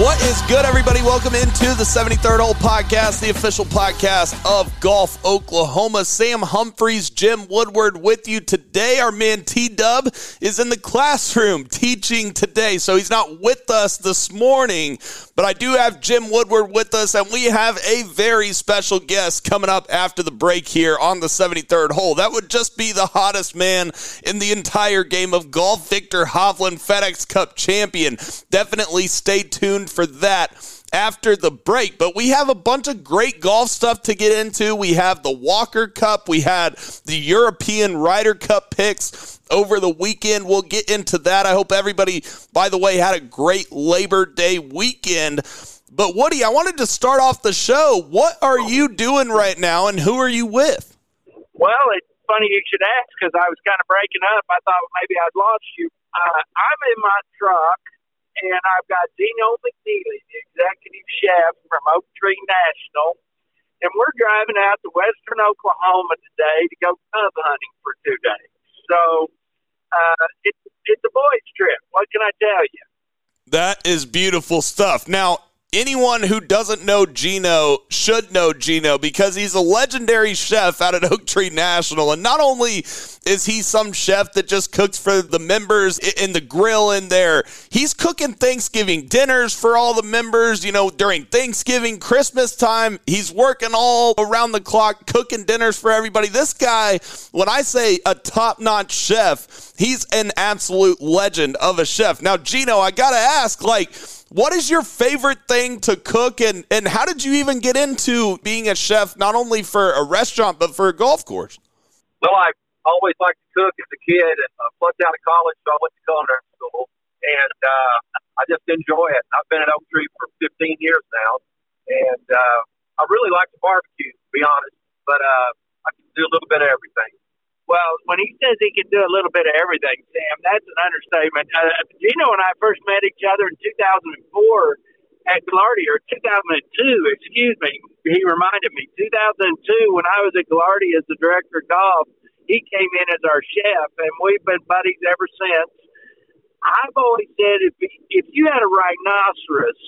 What is good, everybody? Welcome into the 73rd Hole Podcast, the official podcast of Golf Oklahoma. Sam Humphreys, Jim Woodward with you today. Our man T Dub is in the classroom teaching today, so he's not with us this morning. But I do have Jim Woodward with us, and we have a very special guest coming up after the break here on the 73rd hole. That would just be the hottest man in the entire game of golf, Viktor Hovland, FedEx Cup champion. Definitely stay tuned for that after the break. But we have a bunch of great golf stuff to get into. We have the Walker Cup, we had the European Ryder Cup picks over the weekend. We'll get into that. I hope everybody, by the way, had a great Labor Day weekend. But Woody, I wanted to start off the show. What are you doing right now, and who are you with? Well, it's funny you should ask because I was kind of breaking up. I thought maybe I'd lost you. Uh, I'm in my truck and I've got Geno McNeely, the executive chef from Oak Tree National, and we're driving out to Western Oklahoma today to go cub hunting for two days. So uh, it's it's a boys' trip. What can I tell you? That is beautiful stuff. Now, anyone who doesn't know Geno should know Geno because he's a legendary chef out at Oak Tree National. And not only is he some chef that just cooks for the members in the grill in there, he's cooking Thanksgiving dinners for all the members, you know, during Thanksgiving, Christmas time. He's working all around the clock, cooking dinners for everybody. This guy, when I say a top notch chef, he's an absolute legend of a chef. Now, Geno, I got to ask, like, what is your favorite thing to cook, and, and how did you even get into being a chef, not only for a restaurant, but for a golf course? Well, I always liked to cook as a kid, and I flunked out of college, so I went to culinary school, and uh, I just enjoy it. I've been at Oak Tree for 15 years now, and uh, I really like to barbecue, to be honest, but uh, I can do a little bit of everything. Well, when he says he can do a little bit of everything, Sam, that's an understatement. Uh, Geno and I first met each other in 2004 at Gaillardia, or 2002, excuse me. He reminded me. 2002, when I was at Gaillardia as the director of golf, he came in as our chef, and we've been buddies ever since. I've always said if if you had a rhinoceros,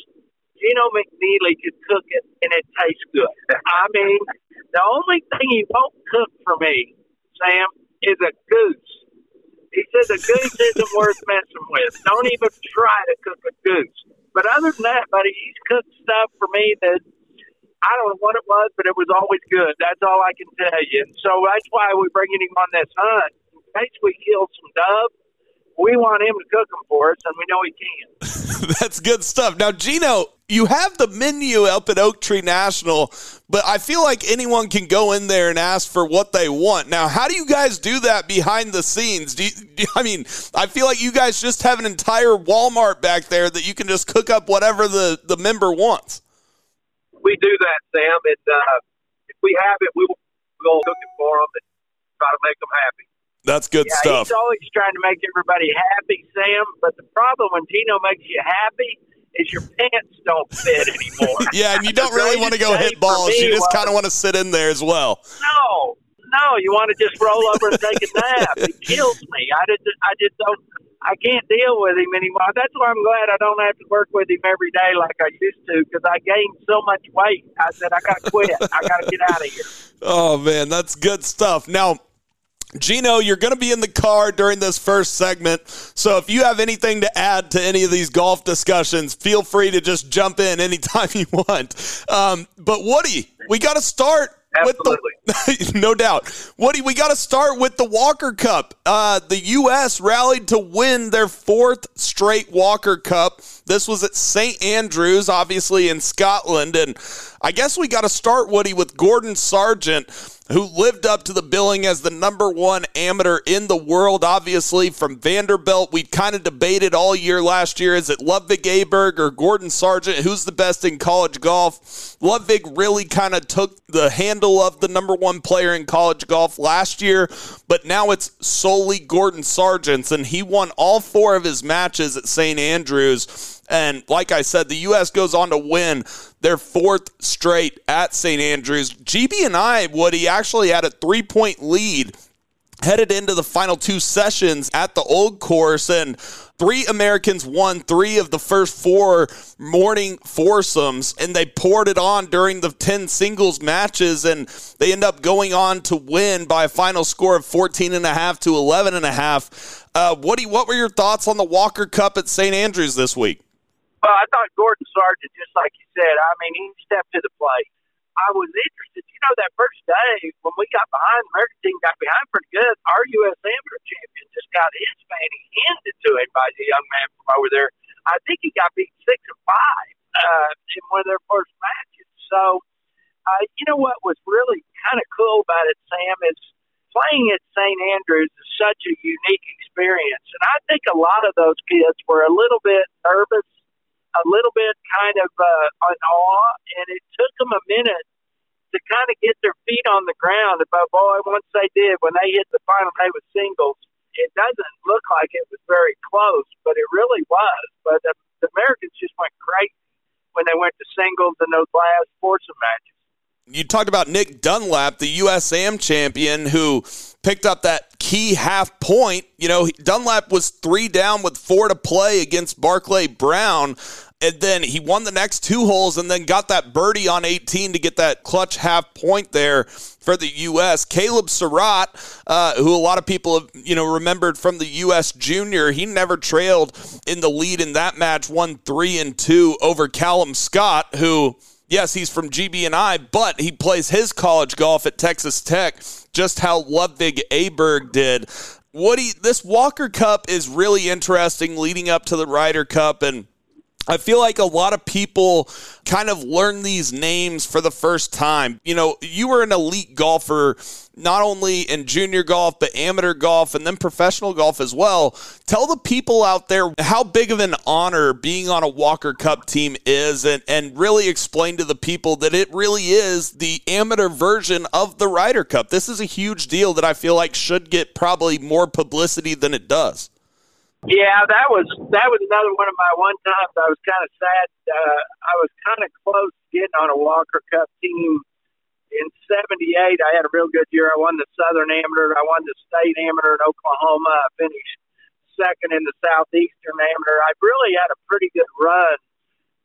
Geno McNeely could cook it and it tastes good. I mean, the only thing he won't cook for me Sam, is a goose. He says a goose isn't worth messing with. Don't even try to cook a goose. But other than that, buddy, he's cooked stuff for me that I don't know what it was, but it was always good. That's all I can tell you. So that's why we're bringing him on this hunt. In case we kill some dove, we want him to cook them for us, and we know he can. That's good stuff. Now, Geno, you have the menu up at Oak Tree National, but I feel like anyone can go in there and ask for what they want. Now, how do you guys do that behind the scenes? Do, you, do I mean, I feel like you guys just have an entire Walmart back there that you can just cook up whatever the, the member wants. We do that, Sam, and uh, if we have it, we will we'll cook it for them and try to make them happy. That's good yeah, stuff. He's always trying to make everybody happy, Sam. But the problem when Geno makes you happy is your pants don't fit anymore. yeah, and you don't really want to go hit balls. You just kind of want to sit in there as well. No, no, you want to just roll over and take a nap. It kills me. I just, I just don't. I can't deal with him anymore. That's why I'm glad I don't have to work with him every day like I used to because I gained so much weight. I said I got to quit. I got to get out of here. Oh man, that's good stuff. Now Geno, you're going to be in the car during this first segment. So if you have anything to add to any of these golf discussions, feel free to just jump in anytime you want. Um, but Woody, we got to start Absolutely. with the no doubt. Woody, we got to start with the Walker Cup. Uh, the U.S. rallied to win their fourth straight Walker Cup. This was at St. Andrews, obviously in Scotland, and I guess we got to start Woody with Gordon Sargent who lived up to the billing as the number one amateur in the world, obviously from Vanderbilt. We kind of debated all year last year is it Ludvig Aberg or Gordon Sargent? Who's the best in college golf? Ludvig really kind of took the handle of the number one player in college golf last year, but now it's solely Gordon Sargent's, and he won all four of his matches at St. Andrews. And like I said, the U.S. goes on to win their fourth straight at St. Andrews. GB and I, Woody, actually had a three point lead headed into the final two sessions at the old course and three americans won three of the first four morning foursomes and they poured it on during the 10 singles matches and they end up going on to win by a final score of 14 and a half to 11 and a half uh, what were your thoughts on the walker cup at st andrews this week well, I thought Gordon Sargent, just like you said, I mean, he stepped to the plate. I was interested. You know, that first day when we got behind, the American team got behind pretty good. Our U.S. amateur champion just got his fanny handed to him by the young man from over there. I think he got beat six and five uh, in one of their first matches. So, uh, you know what was really kind of cool about it, Sam, is playing at St. Andrews is such a unique experience. And I think a lot of those kids were a little bit nervous a little bit kind of uh, on awe, and it took them a minute to kind of get their feet on the ground. But boy, once they did, when they hit the final day with singles, it doesn't look like it was very close, but it really was. But the, the Americans just went crazy when they went to singles in those last foursome matches. You talked about Nick Dunlap, the USAM champion, who picked up that key half point. You know, Dunlap was three down with four to play against Barclay Brown. And then he won the next two holes and then got that birdie on 18 to get that clutch half point there for the U.S. Caleb Surratt, uh, who a lot of people have, you know, remembered from the U.S. Junior, he never trailed in the lead in that match, won three and two over Calum Scott, who – yes, he's from GB&I, but he plays his college golf at Texas Tech, just how Ludvig Aberg did. Woody, this Walker Cup is really interesting leading up to the Ryder Cup, and I feel like a lot of people kind of learn these names for the first time. You know, you were an elite golfer, not only in junior golf, but amateur golf and then professional golf as well. Tell the people out there how big of an honor being on a Walker Cup team is and, and really explain to the people that it really is the amateur version of the Ryder Cup. This is a huge deal that I feel like should get probably more publicity than it does. Yeah, that was that was another one of my one times. I was kind of sad. Uh, I was kind of close to getting on a Walker Cup team in '78. I had a real good year. I won the Southern Amateur. I won the State Amateur in Oklahoma. I finished second in the Southeastern Amateur. I really had a pretty good run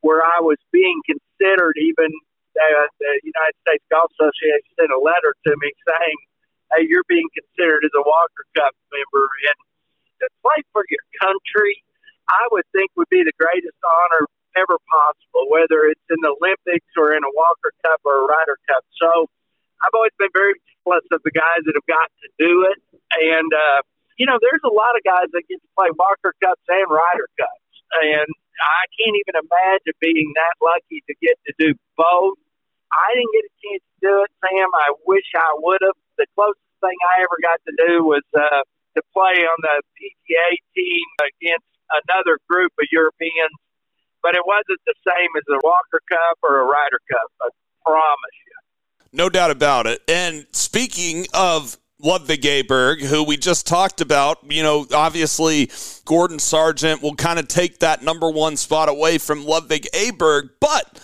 where I was being considered. Even uh, the United States Golf Association sent a letter to me saying, "Hey, you're being considered as a Walker Cup member." And to play for your country, I would think would be the greatest honor ever possible, whether it's in the Olympics or in a Walker Cup or a Ryder Cup. So I've always been very jealous of the guys that have got to do it. And, uh, you know, there's a lot of guys that get to play Walker Cups and Ryder Cups. And I can't even imagine being that lucky to get to do both. I didn't get a chance to do it, Sam. I wish I would have. The closest thing I ever got to do was uh, to play on the PGA team against another group of Europeans, but it wasn't the same as a Walker Cup or a Ryder Cup. I promise you. No doubt about it. And speaking of Ludvig Aberg, who we just talked about. You know, obviously, Gordon Sargent will kind of take that number one spot away from Ludvig Aberg, but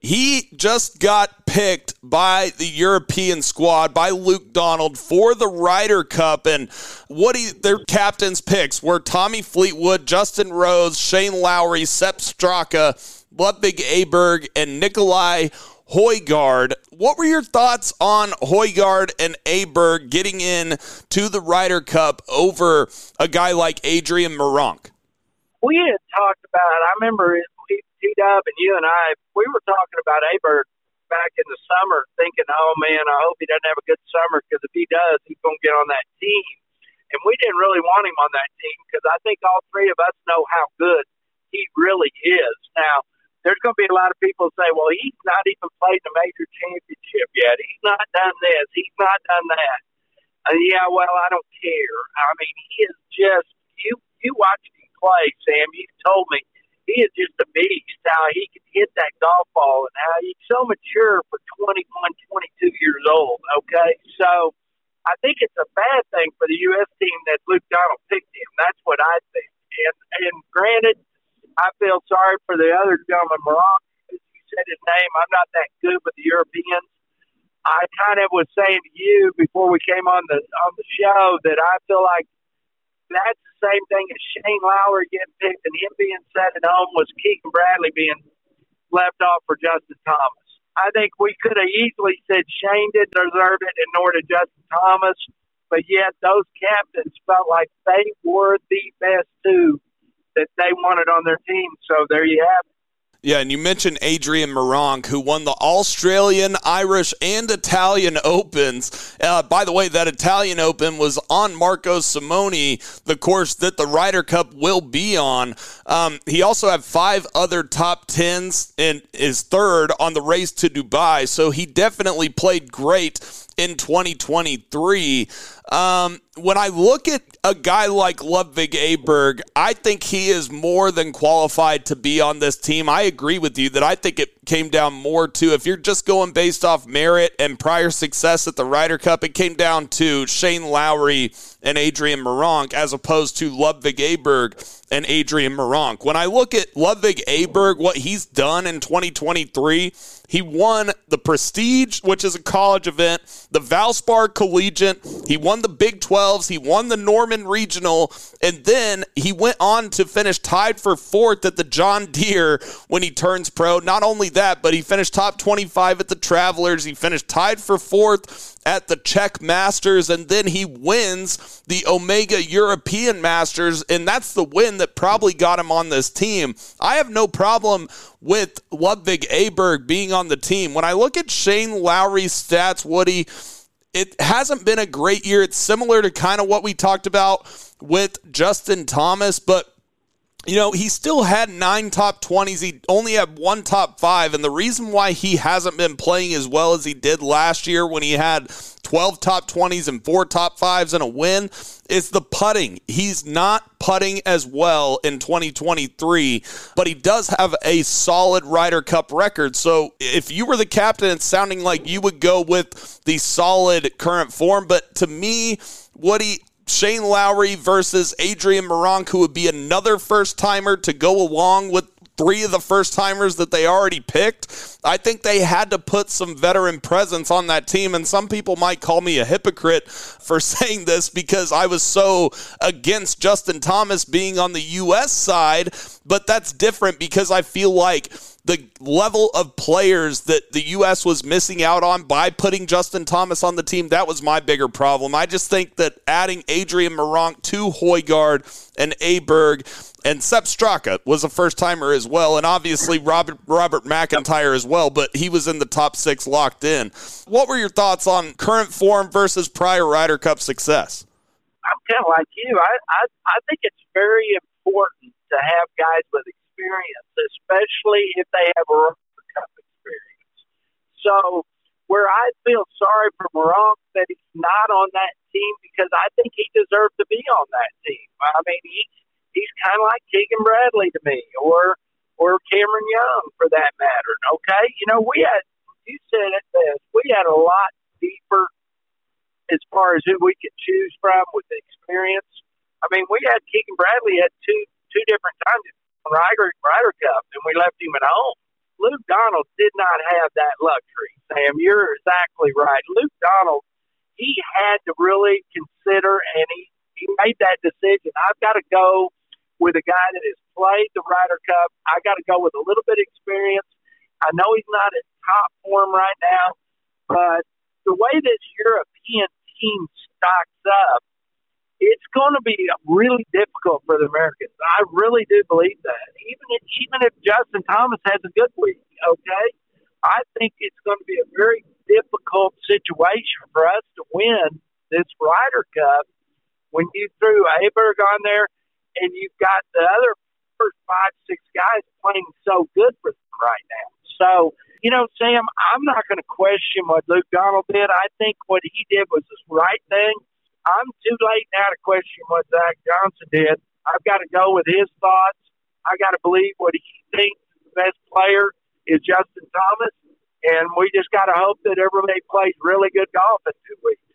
he just got picked by the European squad by Luke Donald for the Ryder Cup, and what he, their captains' picks were Tommy Fleetwood, Justin Rose, Shane Lowry, Sepp Straka, Ludvig Aberg, and Nikolai Højgaard. What were your thoughts on Højgaard and Aberg getting in to the Ryder Cup over a guy like Adrian Meronk? We had talked about. It. I remember T Dub and you and I, we were talking about Aberg back in the summer, thinking, "Oh man, I hope he doesn't have a good summer because if he does, he's going to get on that team." And we didn't really want him on that team because I think all three of us know how good he really is. Now, there's going to be a lot of people say, well, he's not even played the major championship yet. He's not done this. He's not done that. Uh, yeah, well, I don't care. I mean, he is just you. You watched him play, Sam. You told me he is just a beast. How he can hit that golf ball and how he's so mature for 21, 22 years old. Okay, so I think it's a bad thing for the U.S. team that Luke Donald picked him. That's what I think. And and granted, I feel sorry for the other gentleman, Moron. You said his name. I'm not that good with the Europeans. I kind of was saying to you before we came on the on the show that I feel like that's the same thing as Shane Lowry getting picked and him being set at home was Keegan Bradley being left off for Justin Thomas. I think we could have easily said Shane didn't deserve it and nor did Justin Thomas, but yet those captains felt like they were the best two that they wanted on their team. So there you have it. Yeah, and you mentioned Adrian Meronk, who won the Australian, Irish, and Italian Opens. Uh, by the way, that Italian Open was on Marco Simone, the course that the Ryder Cup will be on. Um, he also had five other top tens and is third on the race to Dubai, so he definitely played great in 2023. Um, when I look at a guy like Ludvig Aberg, I think he is more than qualified to be on this team. I agree with you that I think it came down more to if you're just going based off merit and prior success at the Ryder Cup, it came down to Shane Lowry and Adrian Meronk as opposed to Ludvig Aberg and Adrian Meronk. When I look at Ludvig Aberg, what he's done in 2023, he won the Prestige, which is a college event, the Valspar Collegiate. He won the Big 12s. He won the Norman Regional. And then he went on to finish tied for fourth at the John Deere when he turns pro. Not only that, but he finished top 25 at the Travelers. He finished tied for fourth at the Czech Masters. And then he wins the Omega European Masters. And that's the win that probably got him on this team. I have no problem with Ludvig Aberg being on the team. When I look at Shane Lowry's stats, Woody, it hasn't been a great year. It's similar to kind of what we talked about with Justin Thomas, but you know, he still had nine top 20s. He only had one top five. And the reason why he hasn't been playing as well as he did last year when he had 12 top 20s and four top fives and a win is the putting. He's not putting as well in 2023, but he does have a solid Ryder Cup record. So if you were the captain, it's sounding like you would go with the solid current form. But to me, Woody, Shane Lowry versus Adrian Meronk, who would be another first timer to go along with three of the first timers that they already picked. I think they had to put some veteran presence on that team. And some people might call me a hypocrite for saying this because I was so against Justin Thomas being on the U.S. side. But that's different because I feel like the level of players that the U.S. was missing out on by putting Justin Thomas on the team, that was my bigger problem. I just think that adding Adrian Meronk to Højgaard and Aberg and Sepp Straka was a first timer as well, and obviously Robert Robert McIntyre as well, but he was in the top six locked in. What were your thoughts on current form versus prior Ryder Cup success? I'm kind of like you. I, I I think it's very important to have guys with experience, especially if they have a Ryder Cup experience. So, where I feel sorry for Meronk that he's not on that team because I think he deserved to be on that team. I mean, he he's kind of like Keegan Bradley to me, or or Cameron Young for that matter. Okay, you know, we had you said it best. We had a lot deeper as far as who we could choose from with experience. I mean, we had Keegan Bradley at two two different times Ryder, Ryder Cup, and we left him at home. Luke Donald did not have that luxury, Sam. You're exactly right. Luke Donald, he had to really consider, and he, he made that decision. I've got to go with a guy that has played the Ryder Cup. I got to go with a little bit of experience. I know he's not at top form right now, but the way this European team stocks up, it's going to be really difficult for the Americans. I really do believe that. Even if, even if Justin Thomas has a good week, okay, I think it's going to be a very difficult situation for us to win this Ryder Cup when you threw Aberg on there and you've got the other first five, six guys playing so good for them right now. So, you know, Sam, I'm not going to question what Luke Donald did. I think what he did was the right thing. I'm too late now to question what Zach Johnson did. I've got to go with his thoughts. I got to believe what he thinks the best player is Justin Thomas, and we just got to hope that everybody plays really good golf in two weeks.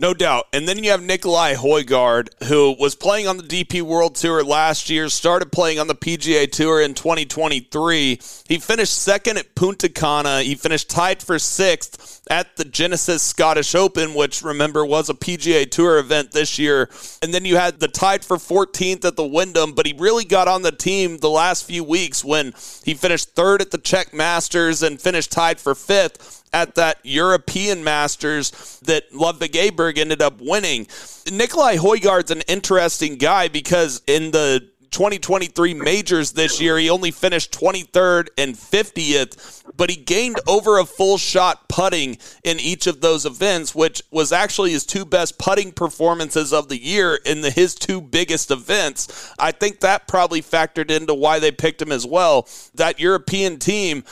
No doubt. And then you have Nikolai Højgaard, who was playing on the DP World Tour last year, started playing on the PGA Tour in 2023. He finished second at Punta Cana. He finished tied for sixth at the Genesis Scottish Open, which remember was a PGA Tour event this year. And then you had the tied for 14th at the Wyndham, but he really got on the team the last few weeks when he finished third at the Czech Masters and finished tied for fifth at that European Masters that Ludvig Aberg ended up winning. Nikolai Højgaard's an interesting guy because in the 2023 majors this year, he only finished 23rd and 50th, but he gained over a full shot putting in each of those events, which was actually his two best putting performances of the year in the, his two biggest events. I think that probably factored into why they picked him as well. That European team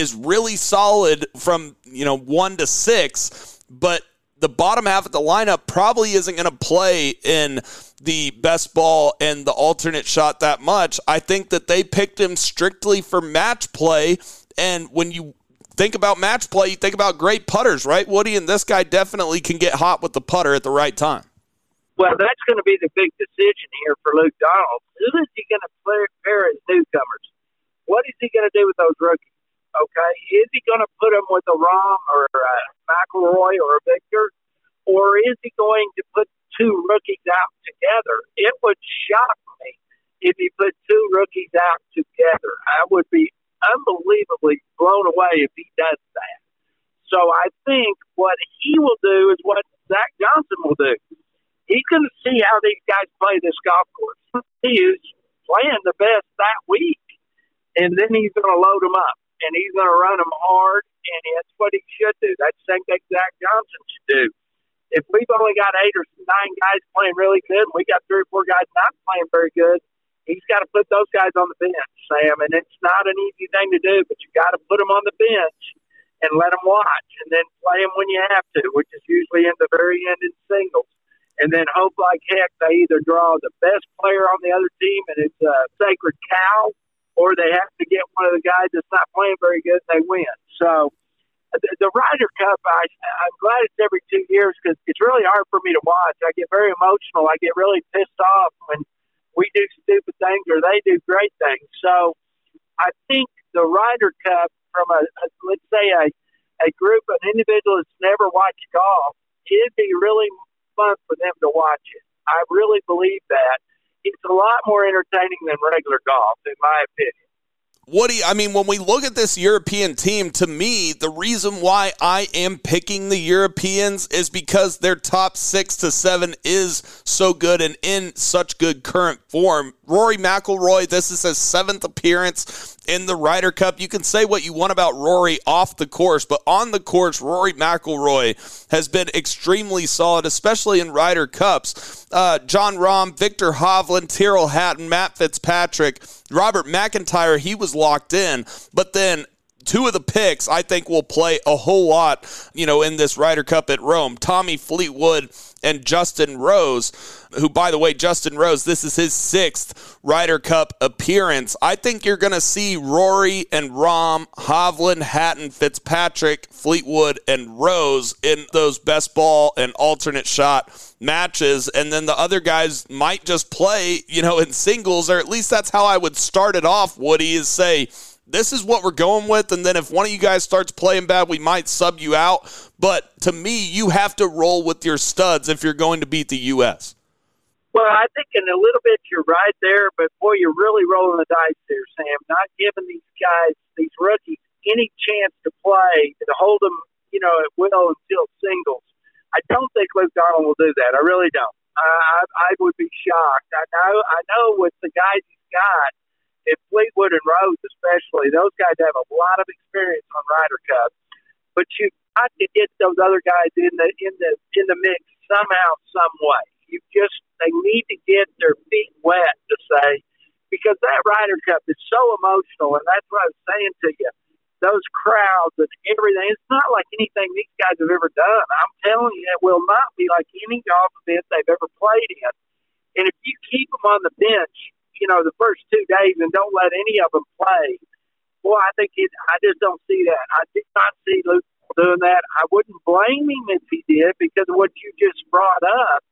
is really solid from you know one to six, but the bottom half of the lineup probably isn't going to play in the best ball and the alternate shot that much. I think that they picked him strictly for match play. And when you think about match play, you think about great putters, right, Woody? And this guy definitely can get hot with the putter at the right time. Well, that's going to be the big decision here for Luke Donald. Who is he going to pair as newcomers? What is he going to do with those rookies? Okay, is he going to put him with a Rahm or a McIlroy or a Viktor, or is he going to put two rookies out together? It would shock me if he put two rookies out together. I would be unbelievably blown away if he does that. So I think what he will do is what Zach Johnson will do. He's going to see how these guys play this golf course. He is playing the best that week, and then he's going to load them up and he's going to run them hard, and that's what he should do. That's the same thing Zach Johnson should do. If we've only got eight or nine guys playing really good, and we got three or four guys not playing very good, he's got to put those guys on the bench, Sam. And it's not an easy thing to do, but you got to put them on the bench and let them watch, and then play them when you have to, which is usually in the very end in singles. And then hope like heck they either draw the best player on the other team, and it's a sacred cow, or they have to get one of the guys that's not playing very good they win. So the, Ryder Cup, I, I'm glad it's every two years because it's really hard for me to watch. I get very emotional. I get really pissed off when we do stupid things or they do great things. So I think the Ryder Cup, from a, a let's say a a group of individuals that's never watched golf, it'd be really fun for them to watch it. I really believe that it's a lot more entertaining than regular golf, in my opinion. Woody, I mean, when we look at this European team, to me, the reason why I am picking the Europeans is because their top six to seven is so good and in such good current form. Rory McIlroy, this is his seventh appearance in the Ryder Cup. You can say what you want about Rory off the course, but on the course, Rory McIlroy has been extremely solid, especially in Ryder Cups. Uh, Jon Rahm, Viktor Hovland, Tyrrell Hatton, Matt Fitzpatrick, Robert McIntyre, he was locked in, but then two of the picks I think will play a whole lot, you know, in this Ryder Cup at Rome. Tommy Fleetwood and Justin Rose, who, by the way, Justin Rose, this is his sixth Ryder Cup appearance. I think you're going to see Rory and Rahm, Hovland, Hatton, Fitzpatrick, Fleetwood, and Rose in those best ball and alternate shot matches. And then the other guys might just play, you know, in singles, or at least that's how I would start it off, Woody, is say, this is what we're going with. And then if one of you guys starts playing bad, we might sub you out. But to me, you have to roll with your studs if you're going to beat the U.S. Well, I think in a little bit you're right there, but boy, you're really rolling the dice there, Sam. Not giving these guys, these rookies, any chance to play to hold them, you know, at will until singles. I don't think Luke Donald will do that. I really don't. I, I would be shocked. I know. I know with the guys he's got, if Fleetwood and Rose especially, those guys have a lot of experience on Ryder Cup. But you've got to get those other guys in the in the in the mix somehow, some way. You just they need to get their feet wet to say, because that Ryder Cup is so emotional, and that's what I was saying to you. Those crowds and everything, it's not like anything these guys have ever done. I'm telling you, it will not be like any golf event they've ever played in. And if you keep them on the bench, you know, the first two days and don't let any of them play, boy, I think it, I just don't see that. I did not see Luke doing that. I wouldn't blame him if he did because of what you just brought up.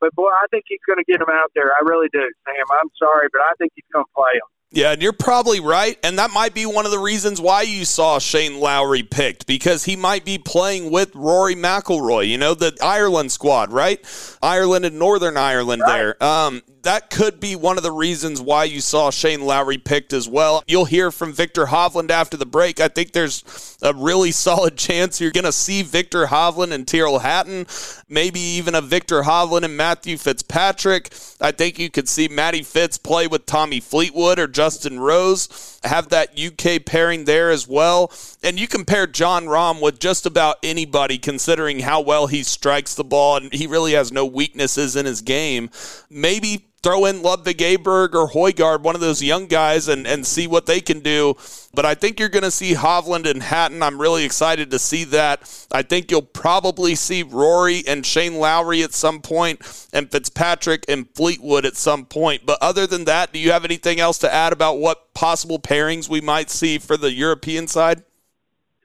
But boy, I think he's going to get him out there. I really do, Sam. I'm sorry, but I think he's going to play him. Yeah, and you're probably right. And that might be one of the reasons why you saw Shane Lowry picked, because he might be playing with Rory McIlroy, you know, the Ireland squad, right? Ireland and Northern Ireland right. there. Um, that could be one of the reasons why you saw Shane Lowry picked as well. You'll hear from Viktor Hovland after the break. I think there's a really solid chance you're going to see Viktor Hovland and Tyrrell Hatton, maybe even a Viktor Hovland and Matthew Fitzpatrick. I think you could see Matty Fitz play with Tommy Fleetwood or Justin Rose, have that UK pairing there as well. And you compare Jon Rahm with just about anybody considering how well he strikes the ball and he really has no weaknesses in his game. Maybe throw in Ludvig Aberg or Højgaard, one of those young guys, and, and see what they can do. But I think you're going to see Hovland and Hatton. I'm really excited to see that. I think you'll probably see Rory and Shane Lowry at some point, and Fitzpatrick and Fleetwood at some point. But other than that, do you have anything else to add about what possible pairings we might see for the European side?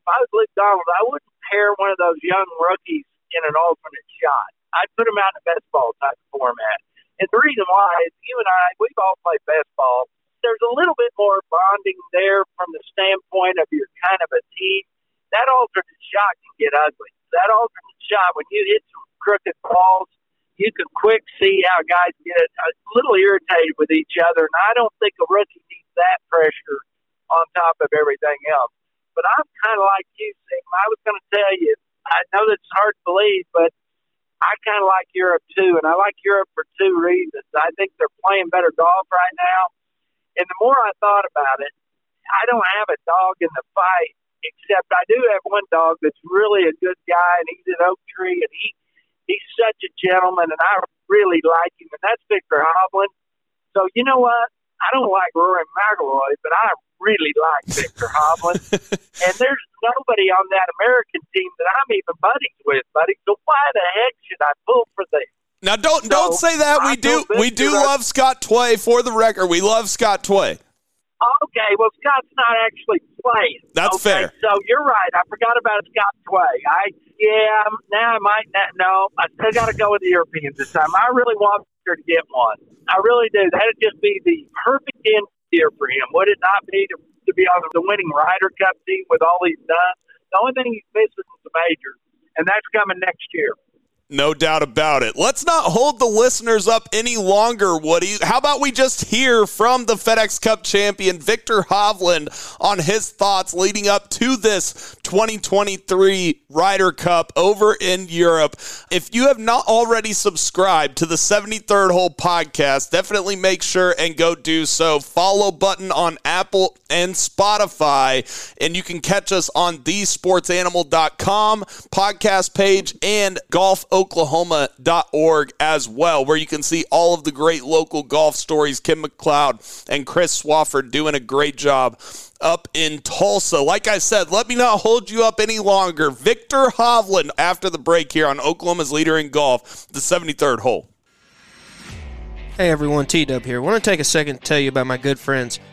If I was Luke Donald, I wouldn't pair one of those young rookies in an alternate shot. I'd put him out in a best ball type of format and the reason why is you and I, we've all played baseball. There's a little bit more bonding there from the standpoint of your kind of a team. That alternate shot can get ugly. That alternate shot, when you hit some crooked balls, you can quick see how guys get uh, a little irritated with each other. And I don't think a rookie needs that pressure on top of everything else. But I'm kind of like you, Sam. I was going to tell you, I know that's hard to believe, but I kind of like Europe too, and I like Europe for two reasons. I think they're playing better golf right now, and the more I thought about it, I don't have a dog in the fight. Except I do have one dog that's really a good guy, and he's at Oak Tree, and he he's such a gentleman, and I really like him, and that's Viktor Hovland. So you know what? I don't like Rory McIlroy, but I really like Viktor Hovland. and there's nobody on that American team that I'm even buddies with, buddy. So why the heck should I pull for them? Now don't so, don't say that. We do we do love Scott Tway. For the record, we love Scott Tway. Okay, well Scott's not actually playing. That's okay, fair. So you're right. I forgot about Scott Tway. I yeah. Um, now I might not. No, I still got to go with the Europeans this time. I really want Viktor to get one. I really do. That'd just be the perfect end year for him, would it not be to, to be on the winning Ryder Cup team with all he's done? The only thing he's missing is the majors, and that's coming next year. No doubt about it. Let's not hold the listeners up any longer, Woody. How about we just hear from the FedEx Cup champion, Viktor Hovland, on his thoughts leading up to this 2023 Ryder Cup over in Europe. If you have not already subscribed to the 73rd Hole podcast, definitely make sure and go do so. Follow button on Apple and Spotify, and you can catch us on thesportsanimal.com podcast page and golf golfoklahoma.org as well, where you can see all of the great local golf stories. Kim McLeod and Chris Swafford doing a great job up in Tulsa. Like I said, let me not hold you up any longer. Viktor Hovland after the break here on Oklahoma's leader in golf, the 73rd hole. Hey everyone, T Dub here. I want to take a second to tell you about my good friends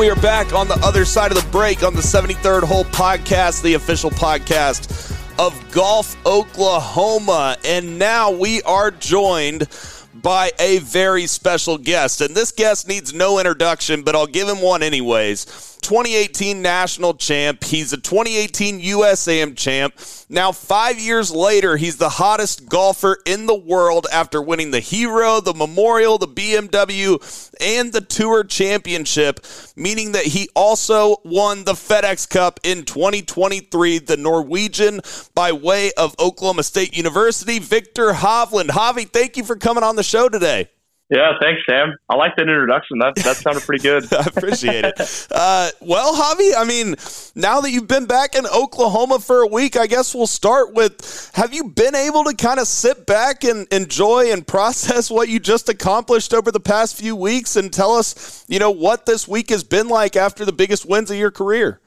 We are back on the other side of the break on the 73rd Hole Podcast, the official podcast of Golf Oklahoma. And now we are joined by a very special guest. And this guest needs no introduction, but I'll give him one anyways. 2018 national champ. He's a 2018 USAM champ. Now, five years later, he's the hottest golfer in the world after winning the Hero, the Memorial, the BMW, and the Tour Championship, meaning that he also won the FedEx Cup in 2023, the Norwegian by way of Oklahoma State University. Viktor Hovland. Hovi, thank you for coming on the show today. Yeah, thanks, Sam. I like that introduction. That that sounded pretty good. I appreciate it. Uh, well, Hovi, I mean, now that you've been back in Oklahoma for a week, I guess we'll start with: Have you been able to kind of sit back and enjoy and process what you just accomplished over the past few weeks, and tell us, you know, what this week has been like after the biggest wins of your career?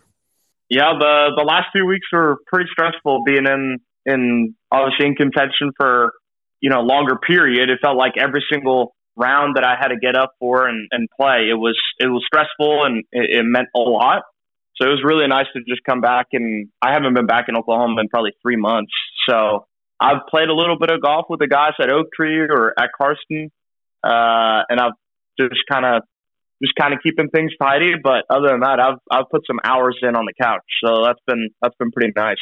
Yeah, the the last few weeks were pretty stressful. Being in in obviously in contention for you know a longer period, it felt like every single round that I had to get up for and, and play. It was it was stressful and it, it meant a lot. So it was really nice to just come back and I haven't been back in Oklahoma in probably three months. So I've played a little bit of golf with the guys at Oak Tree or at Karsten, uh, and I've just kind of just kind of keeping things tidy. But other than that, I've I've put some hours in on the couch, so that's been that's been pretty nice.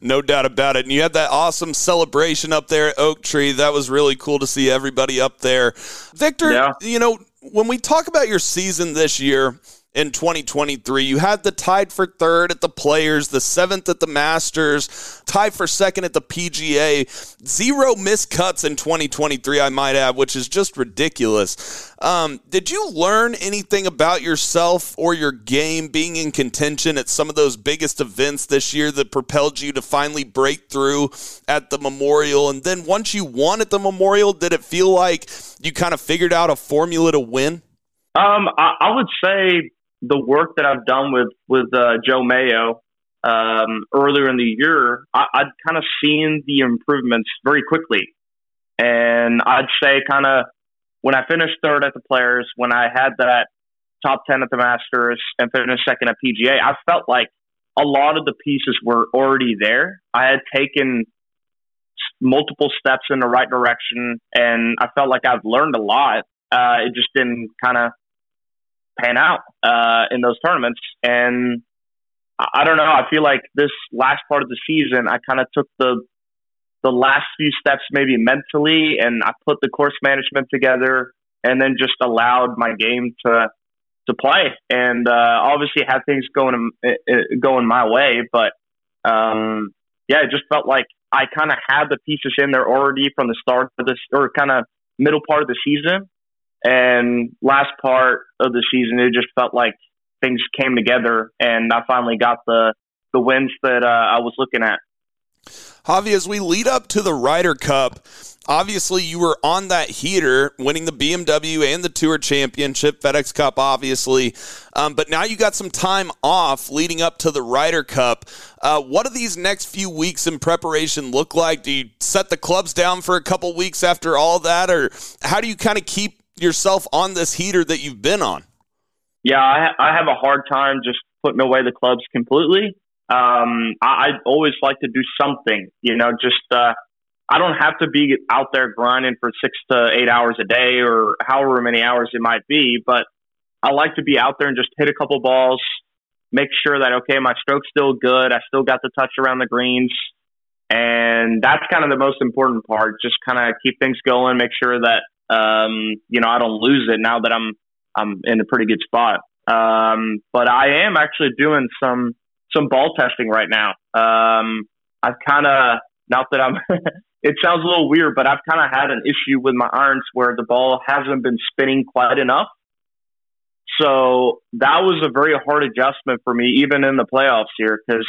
No doubt about it. And you had that awesome celebration up there at Oak Tree. That was really cool to see everybody up there. Viktor, yeah. you know when we talk about your season this year in 2023. You had the tied for third at the Players, the seventh at the Masters, tied for second at the PGA. Zero missed cuts in 2023, I might add, which is just ridiculous. Um, did you learn anything about yourself or your game being in contention at some of those biggest events this year that propelled you to finally break through at the Memorial? And then once you won at the Memorial, did it feel like you kind of figured out a formula to win? Um, I, I, would say the work that I've done with with uh, Joe Mayo um, earlier in the year, I, I'd kind of seen the improvements very quickly, and I'd say kind of when I finished third at the Players, when I had that top ten at the Masters, and finished second at PGA, I felt like a lot of the pieces were already there. I had taken multiple steps in the right direction, and I felt like I've learned a lot. Uh, it just didn't kind of pan out uh, in those tournaments. And I don't know. I feel like this last part of the season, I kind of took the the last few steps maybe mentally, and I put the course management together, and then just allowed my game to to play. And uh, obviously had things going going my way, but um, yeah, it just felt like I kind of had the pieces in there already from the start of this, or kind of middle part of the season. And last part of the season, it just felt like things came together, and I finally got the the wins that uh, I was looking at. Hovi, as we lead up to the Ryder Cup, obviously you were on that heater, winning the BMW and the Tour Championship, FedEx Cup, obviously. Um, but now you got some time off leading up to the Ryder Cup. Uh, what do these next few weeks in preparation look like? Do you set the clubs down for a couple weeks after all that, or how do you kind of keep yourself on this heater that you've been on? Yeah, I, I have a hard time just putting away the clubs completely. Um, I, I always like to do something, you know, just, uh, I don't have to be out there grinding for six to eight hours a day or however many hours it might be, but I like to be out there and just hit a couple balls, make sure that, okay, my stroke's still good. I still got the touch around the greens. And that's kind of the most important part. Just kind of keep things going, make sure that um, you know, I don't lose it now that I'm I'm in a pretty good spot. Um, but I am actually doing some some ball testing right now. Um, I've kind of not that I'm. it sounds a little weird, but I've kind of had an issue with my irons where the ball hasn't been spinning quite enough. So that was a very hard adjustment for me, even in the playoffs here, because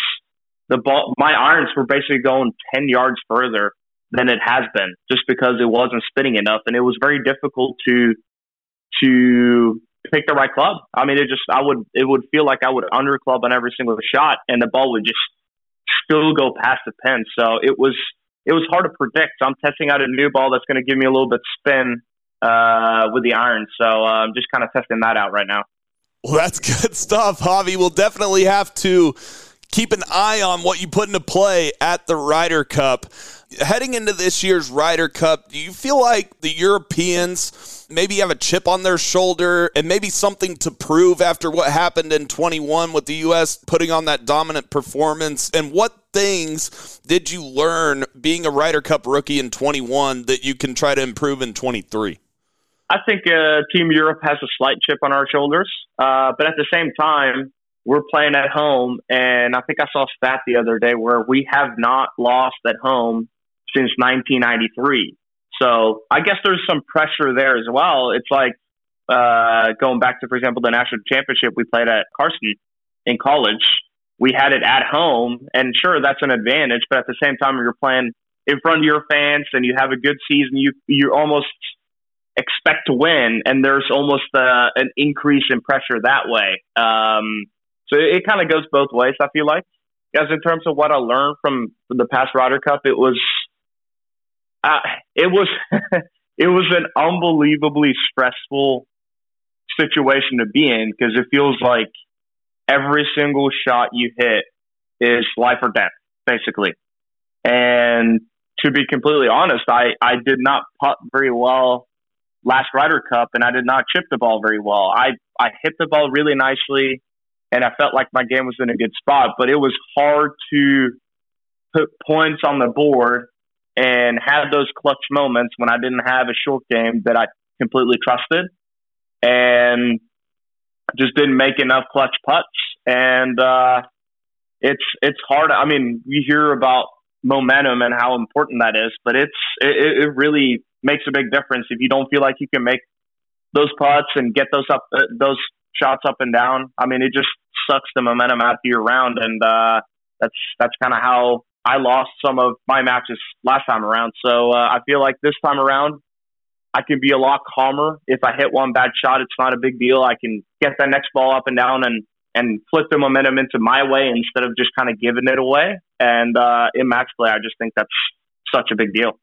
the ball, my irons were basically going ten yards further than it has been, just because it wasn't spinning enough, and it was very difficult to to pick the right club. I mean, it just I would it would feel like I would under club on every single shot, and the ball would just still go past the pin. So it was it was hard to predict. So I'm testing out a new ball that's going to give me a little bit spin uh, with the iron. So uh, I'm just kind of testing that out right now. Well, that's good stuff, Hovi. We'll definitely have to keep an eye on what you put into play at the Ryder Cup. Heading into this year's Ryder Cup, do you feel like the Europeans maybe have a chip on their shoulder and maybe something to prove after what happened in 21 with the U.S. putting on that dominant performance? And what things did you learn being a Ryder Cup rookie in 21 that you can try to improve in 23? I think uh, Team Europe has a slight chip on our shoulders, uh, but at the same time, we're playing at home, and I think I saw a stat the other day where we have not lost at home since 1993. So I guess there's some pressure there as well. It's like uh, going back to, for example, the national championship we played at Karsten in college. We had it at home, and sure, that's an advantage. But at the same time, you're playing in front of your fans, and you have a good season. You you almost expect to win, and there's almost uh, an increase in pressure that way. Um, so it, kind of goes both ways. I feel like, as in terms of what I learned from, from the past Ryder Cup, it was uh, it was it was an unbelievably stressful situation to be in because it feels like every single shot you hit is life or death, basically. And to be completely honest, I, I did not putt very well last Ryder Cup, and I did not chip the ball very well. I, I hit the ball really nicely, and I felt like my game was in a good spot, but it was hard to put points on the board and have those clutch moments when I didn't have a short game that I completely trusted and just didn't make enough clutch putts. And uh, it's it's hard. I mean, we hear about momentum and how important that is, but it's it, it really makes a big difference if you don't feel like you can make those putts and get those up uh, those shots up and down. I mean, it just sucks the momentum out of your round, and uh, that's that's kind of how I lost some of my matches last time around. So uh, I feel like this time around, I can be a lot calmer. If I hit one bad shot, it's not a big deal. I can get that next ball up and down and and flip the momentum into my way instead of just kind of giving it away. And uh, in match play, I just think that's such a big deal.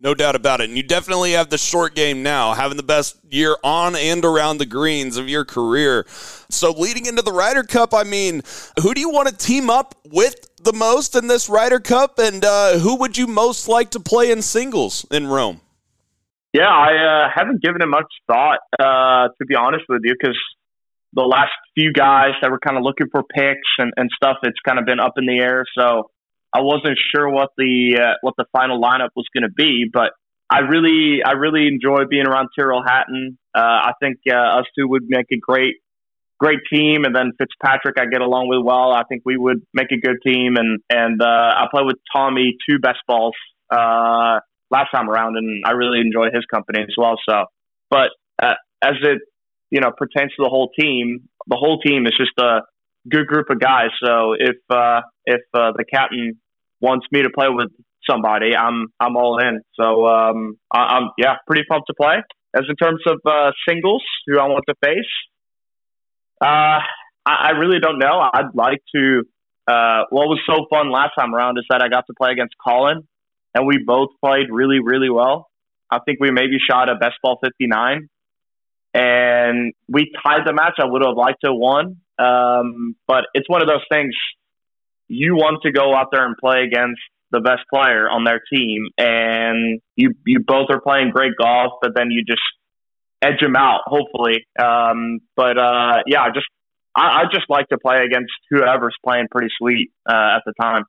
No doubt about it. And you definitely have the short game now, having the best year on and around the greens of your career. So, leading into the Ryder Cup, I mean, who do you want to team up with the most in this Ryder Cup? And uh, who would you most like to play in singles in Rome? Yeah, I uh, haven't given it much thought, uh, to be honest with you, because the last few guys that were kind of looking for picks and, and stuff, it's kind of been up in the air. So I wasn't sure what the uh, what the final lineup was going to be, but I really I really enjoy being around Tyrrell Hatton. Uh, I think uh, us two would make a great great team, and then Fitzpatrick I get along with well. I think we would make a good team, and and uh, I play with Tommy two best balls uh, last time around, and I really enjoy his company as well. So, but uh, as it you know pertains to the whole team, the whole team is just a good group of guys. So if uh, if uh, the captain wants me to play with somebody, I'm I'm all in. So um, I, am yeah, pretty pumped to play. As in terms of uh, singles, who I want to face, uh, I, I really don't know. I'd like to. Uh, what was so fun last time around is that I got to play against Collin, and we both played really, really well. I think we maybe shot a best ball 59, and we tied the match. I would have liked to have won, um, but it's one of those things you want to go out there and play against the best player on their team, and you you both are playing great golf, but then you just edge them out, hopefully. Um, but uh, yeah, just I, I just like to play against whoever's playing pretty sweet uh, at the time.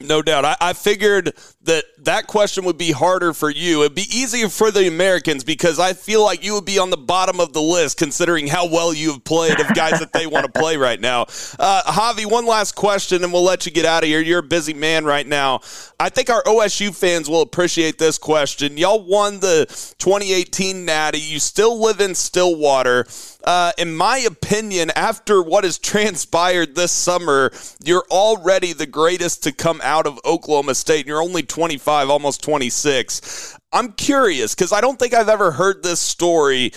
No doubt. I, I, figured that that question would be harder for you. It'd be easier for the Americans because I feel like you would be on the bottom of the list considering how well you've played of guys that they want to play right now. Uh, Hovi, one last question and we'll let you get out of here. You're a busy man right now. I think our OSU fans will appreciate this question. Y'all won the 2018 Natty. You still live in Stillwater uh, in my opinion, after what has transpired this summer, you're already the greatest to come out of Oklahoma State. And you're only 25, almost 26. I'm curious because I don't think I've ever heard this story.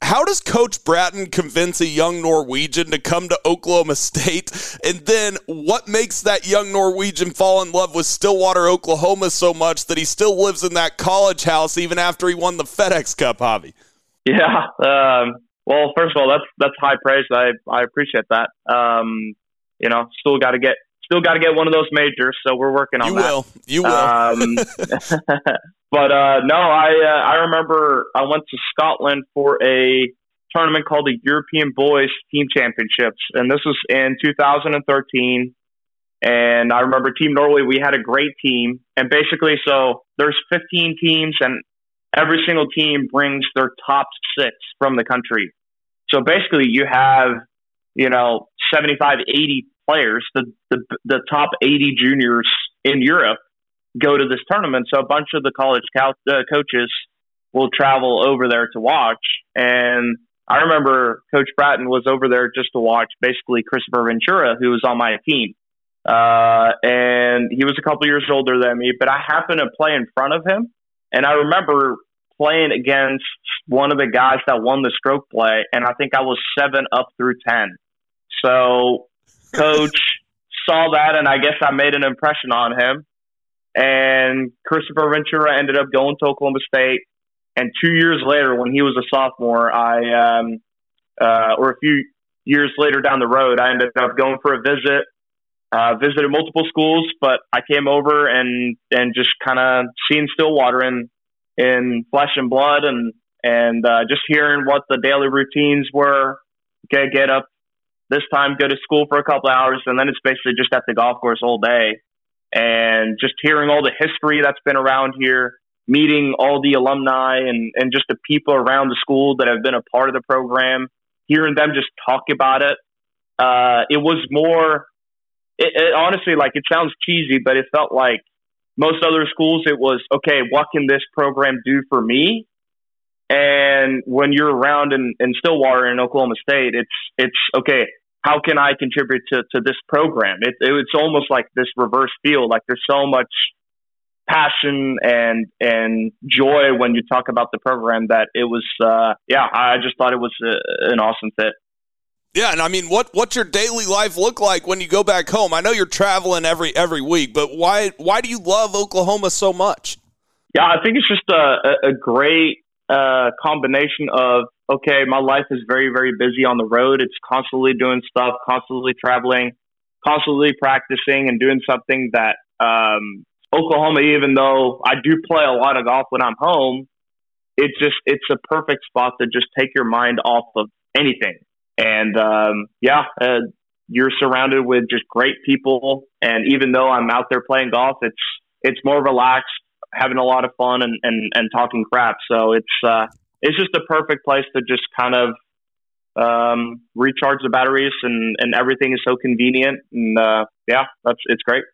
How does Coach Bratton convince a young Norwegian to come to Oklahoma State? And then what makes that young Norwegian fall in love with Stillwater, Oklahoma so much that he still lives in that college house even after he won the FedEx Cup, Hovi? Yeah. Um, Well, first of all, that's that's high praise. I I appreciate that. Um, you know, still got to get still got to get one of those majors, so we're working on You that. will. You will. Um, but uh, no, I uh, I remember I went to Scotland for a tournament called the European Boys Team Championships, and this was in 2013. And I remember Team Norway, we had a great team, and basically, so there's 15 teams, and every single team brings their top six from the country. So basically, you have you know 75, 80 players, the the, the top 80 juniors in Europe go to this tournament. So a bunch of the college co- uh, coaches will travel over there to watch. And I remember Coach Bratton was over there just to watch basically Kristoffer Ventura, who was on my team. Uh, and he was a couple years older than me, but I happened to play in front of him. And I remember playing against one of the guys that won the stroke play, and I think I was seven up through 10. So coach saw that, and I guess I made an impression on him. And Kristoffer Ventura ended up going to Oklahoma State. And two years later, when he was a sophomore, I, um, uh, or a few years later down the road, I ended up going for a visit. Uh, visited multiple schools, but I came over and and just kind of seeing Stillwater in in flesh and blood, and and uh, just hearing what the daily routines were. Okay, get up this time, go to school for a couple hours, and then it's basically just at the golf course all day. And just hearing all the history that's been around here, meeting all the alumni and, and just the people around the school that have been a part of the program, hearing them just talk about it. Uh, it was more, it, it honestly, like it sounds cheesy, but it felt like most other schools, it was, okay, what can this program do for me? And when you're around in, in Stillwater in Oklahoma State, it's it's okay. How can I contribute to, to this program? It, it, it's almost like this reverse field. Like there's so much passion and and joy when you talk about the program that it was. Uh, yeah, I just thought it was a, an awesome fit. Yeah, and I mean, what what's your daily life look like when you go back home? I know you're traveling every every week, but why why do you love Oklahoma so much? Yeah, I think it's just a, a, great uh, combination of okay, my life is very very busy on the road. It's constantly doing stuff, constantly traveling, constantly practicing, and doing something that um, Oklahoma. Even though I do play a lot of golf when I'm home, it's just it's a perfect spot to just take your mind off of anything. And um, yeah, uh, you're surrounded with just great people. And even though I'm out there playing golf, it's it's more relaxed, having a lot of fun, and and, and talking crap. So it's uh, it's just a perfect place to just kind of um, recharge the batteries, and and everything is so convenient. And uh, yeah, that's it's great.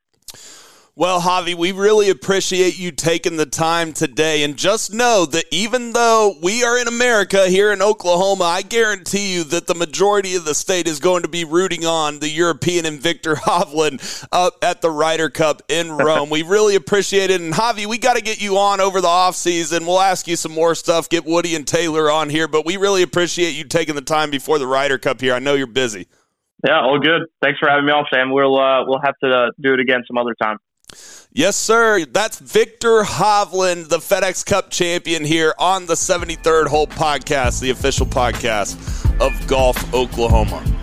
Well, Hovi, we really appreciate you taking the time today. And just know that even though we are in America here in Oklahoma, I guarantee you that the majority of the state is going to be rooting on the European and Viktor Hovland up at the Ryder Cup in Rome. we really appreciate it. And Hovi, we got to get you on over the offseason. We'll ask you some more stuff, get Woody and Taylor on here. But we really appreciate you taking the time before the Ryder Cup here. I know you're busy. Yeah, all good. Thanks for having me on, Sam. We'll uh, we'll have to uh, do it again some other time. Yes, sir. That's Viktor Hovland, the FedEx Cup champion, here on the 73rd Hole Podcast, the official podcast of Golf Oklahoma.